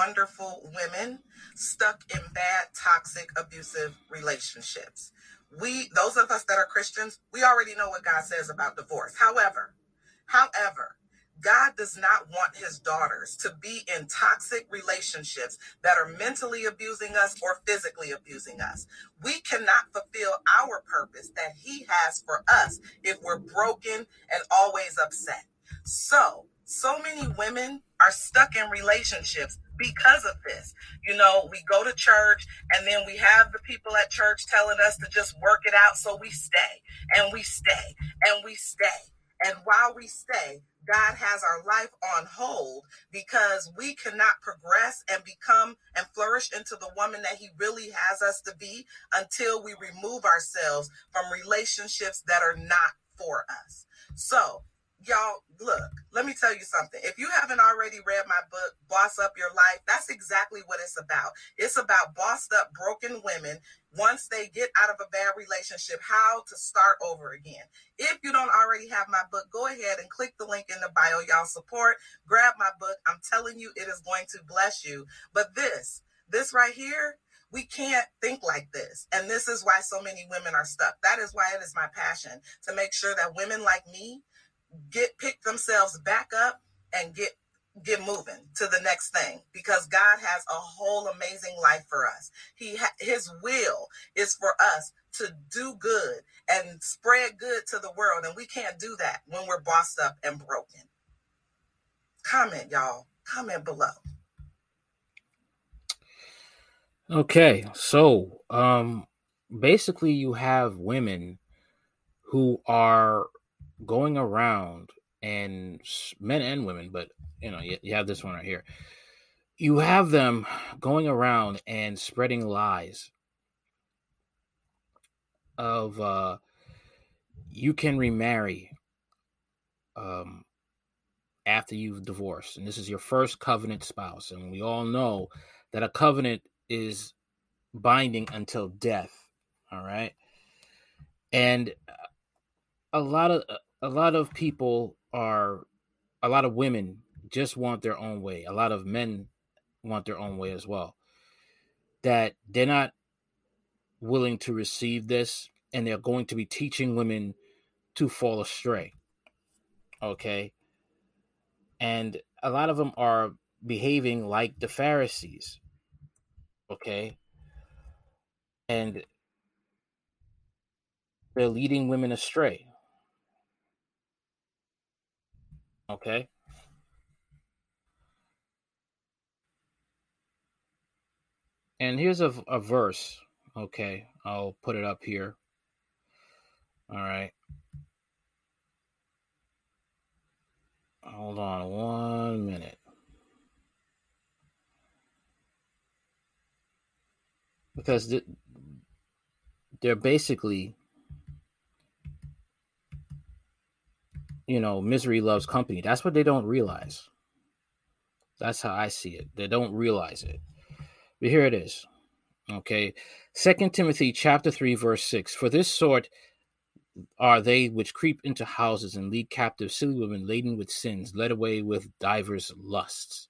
wonderful women stuck in bad, toxic, abusive relationships. We, those of us that are Christians, we already know what God says about divorce. However, however, God does not want his daughters to be in toxic relationships that are mentally abusing us or physically abusing us. We cannot fulfill our purpose that he has for us if we're broken and always upset. So, so many women are stuck in relationships because of this. You know, we go to church and then we have the people at church telling us to just work it out. So we stay and we stay and we stay. And while we stay, God has our life on hold because we cannot progress and become and flourish into the woman that He really has us to be until we remove ourselves from relationships that are not for us. So, y'all look let me tell you something. If you haven't already read my book boss up your life that's exactly what it's about. It's about bossed up broken women once they get out of a bad relationship how to start over again. If you don't already have my book go ahead and click the link in the bio y'all. Support grab my book. I'm telling you it is going to bless you. But this this right here we can't think like this. And this is why so many women are stuck. That is why it is my passion to make sure that women like me get pick themselves back up and get get moving to the next thing because God has a whole amazing life for us. He ha- his will is for us to do good and spread good to the world and we can't do that when we're bossed up and broken. Comment y'all. Comment below. Okay. So, um basically you have women who are going around and men and women, but you know, you, you have this one right here. You have them going around and spreading lies of uh you can remarry um after you've divorced and this is your first covenant spouse and we all know that a covenant is binding until death all right and a lot of a lot of people are a lot of women just want their own way. A lot of men want their own way as well. That they're not willing to receive this and they're going to be teaching women to fall astray. Okay? And a lot of them are behaving like the Pharisees. Okay? And they're leading women astray. Okay? And here's a, a verse. Okay, I'll put it up here. All right. Hold on one minute. Because they're basically, you know, misery loves company. That's what they don't realize. That's how I see it. They don't realize it. But here it is. Okay. Second Timothy chapter 3, verse 6. For this sort are they which creep into houses and lead captive silly women laden with sins, led away with divers lusts.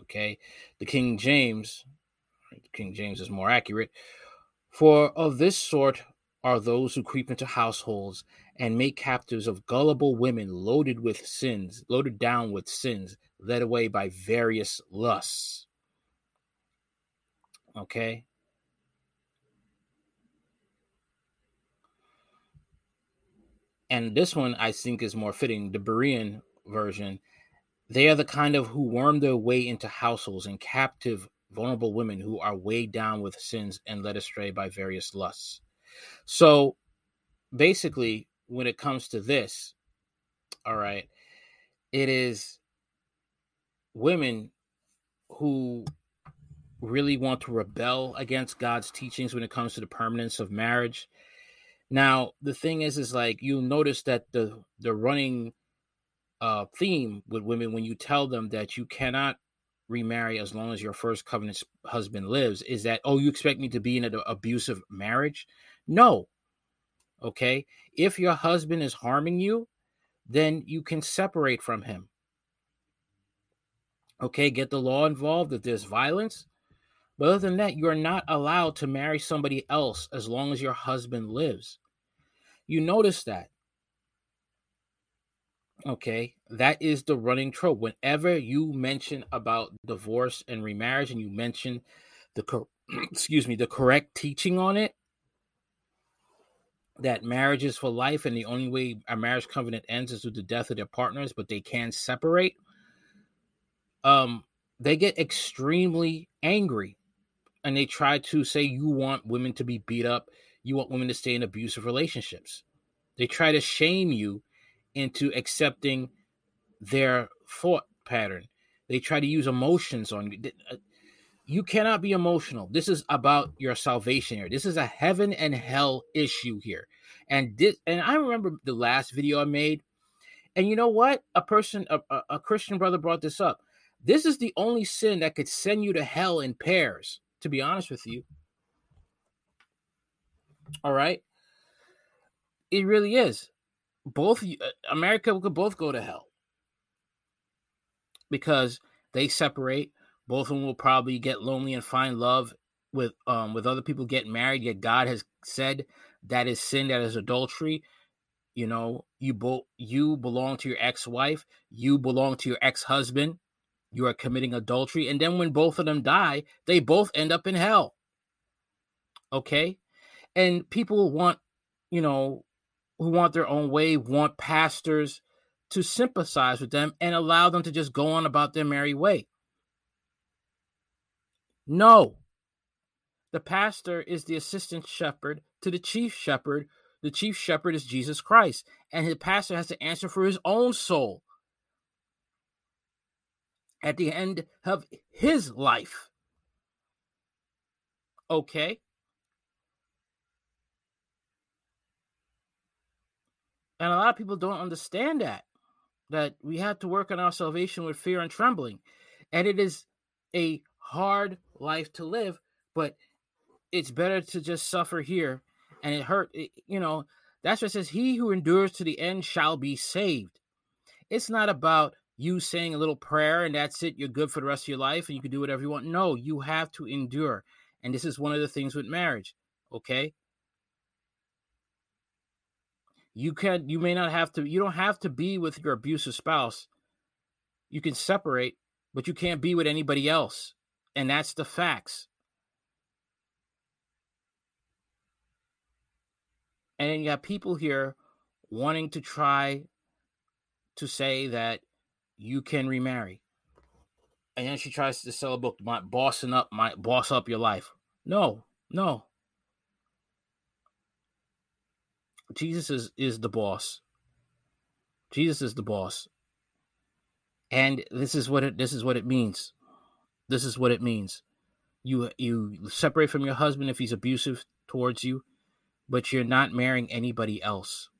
Okay. The King James, King James is more accurate. For of this sort are those who creep into households and make captives of gullible women loaded with sins, loaded down with sins, led away by various lusts. Okay. And this one I think is more fitting, the Berean version. They are the kind of who worm their way into households and captive vulnerable women who are weighed down with sins and led astray by various lusts. So basically, when it comes to this, all right, it is women who really want to rebel against God's teachings when it comes to the permanence of marriage. Now, the thing is, is like you notice that the the running uh, theme with women when you tell them that you cannot remarry as long as your first covenant husband lives is that oh you expect me to be in an abusive marriage no okay if your husband is harming you then you can separate from him Okay, get the law involved if there's violence. But other than that, you are not allowed to marry somebody else as long as your husband lives. You notice that. Okay, that is the running trope. Whenever you mention about divorce and remarriage and you mention the excuse me, the correct teaching on it, that marriage is for life and the only way a marriage covenant ends is with the death of their partners, but they can separate. Um, they get extremely angry and they try to say you want women to be beat up, you want women to stay in abusive relationships. They try to shame you into accepting their thought pattern. They try to use emotions on you. You cannot be emotional. This is about your salvation here. This is a heaven and hell issue here. And this, and I remember the last video I made. And you know what? A person, a, a Christian brother brought this up. This is the only sin that could send you to hell in pairs, to be honest with you. All right. It really is. Both America could both go to hell because they separate both of them will probably get lonely and find love with um with other people getting married. Yet God has said that is sin, that is adultery. You know, you both you belong to your ex-wife, you belong to your ex-husband. You are committing adultery, and then when both of them die, they both end up in hell. Okay, and people want, you know, who want their own way, want pastors to sympathize with them and allow them to just go on about their merry way. No. The pastor is the assistant shepherd to the chief shepherd. The chief shepherd is Jesus Christ, and the pastor has to answer for his own soul at the end of his life. Okay? And a lot of people don't understand that that we have to work on our salvation with fear and trembling. And it is a hard life to live, but it's better to just suffer here and it hurt. It, you know, that's what it says, He who endures to the end shall be saved. It's not about you saying a little prayer and that's it, you're good for the rest of your life and you can do whatever you want. No, you have to endure. And this is one of the things with marriage, okay? You can you may not have to you don't have to be with your abusive spouse. You can separate, but you can't be with anybody else. And that's the facts. And then you have people here wanting to try to say that you can remarry. And then she tries to sell a book, my bossing up, my boss up your life. No, no. Jesus is, is the boss. Jesus is the boss. And this is what it this is what it means. This is what it means. You you separate from your husband if he's abusive towards you, but you're not marrying anybody else.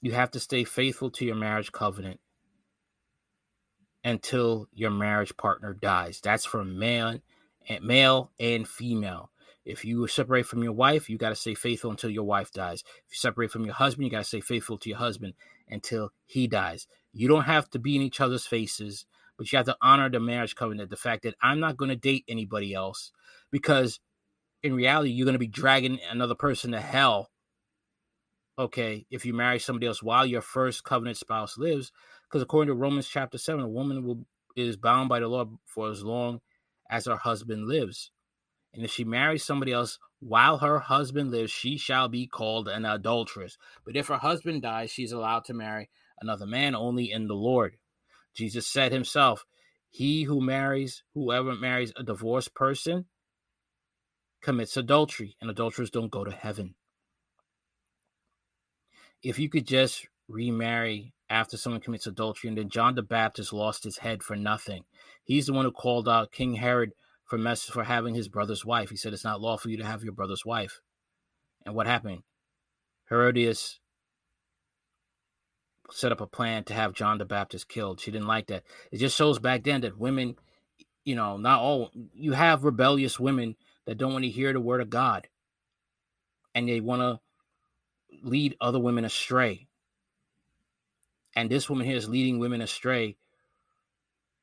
You have to stay faithful to your marriage covenant until your marriage partner dies. That's for man and male and female. If you separate from your wife, you got to stay faithful until your wife dies. If you separate from your husband, you got to stay faithful to your husband until he dies. You don't have to be in each other's faces but you have to honor the marriage covenant. The fact that I'm not going to date anybody else because in reality, you're going to be dragging another person to hell. Okay, if you marry somebody else while your first covenant spouse lives, because according to Romans chapter seven, a woman will is bound by the law for as long as her husband lives. And if she marries somebody else while her husband lives, she shall be called an adulteress. But if her husband dies, she's allowed to marry another man only in the Lord. Jesus said himself, He who marries, whoever marries a divorced person, commits adultery, and adulterers don't go to heaven. If you could just remarry after someone commits adultery, and then John the Baptist lost his head for nothing. He's the one who called out King Herod for mess for having his brother's wife. He said it's not lawful for you to have your brother's wife. And what happened? Herodias set up a plan to have John the Baptist killed. She didn't like that. It just shows back then that women, you know, not all you have rebellious women that don't want to hear the word of God and they want to lead other women astray. And this woman here is leading women astray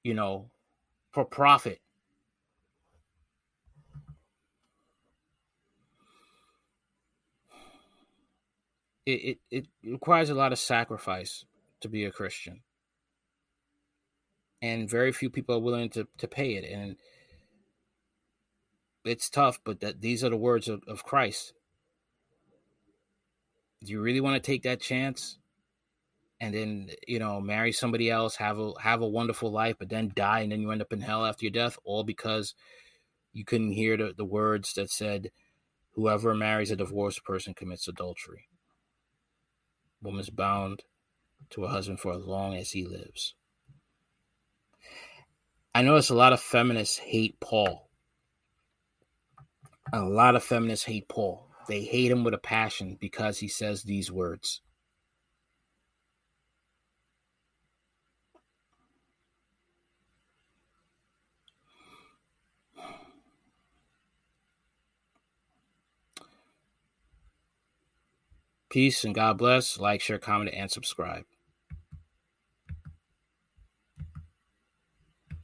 you know, for profit. It, it, it requires a lot of sacrifice to be a Christian. And very few people are willing to, to pay it. And it's tough, but that these are the words of, of Christ. Do you really want to take that chance? And then, you know, marry somebody else, have a have a wonderful life, but then die and then you end up in hell after your death, all because you couldn't hear the, the words that said, Whoever marries a divorced person commits adultery. Woman's bound to her husband for as long as he lives. I notice a lot of feminists hate Paul. A lot of feminists hate Paul. They hate him with a passion because he says these words. Peace and God bless. Like, share, comment, and subscribe.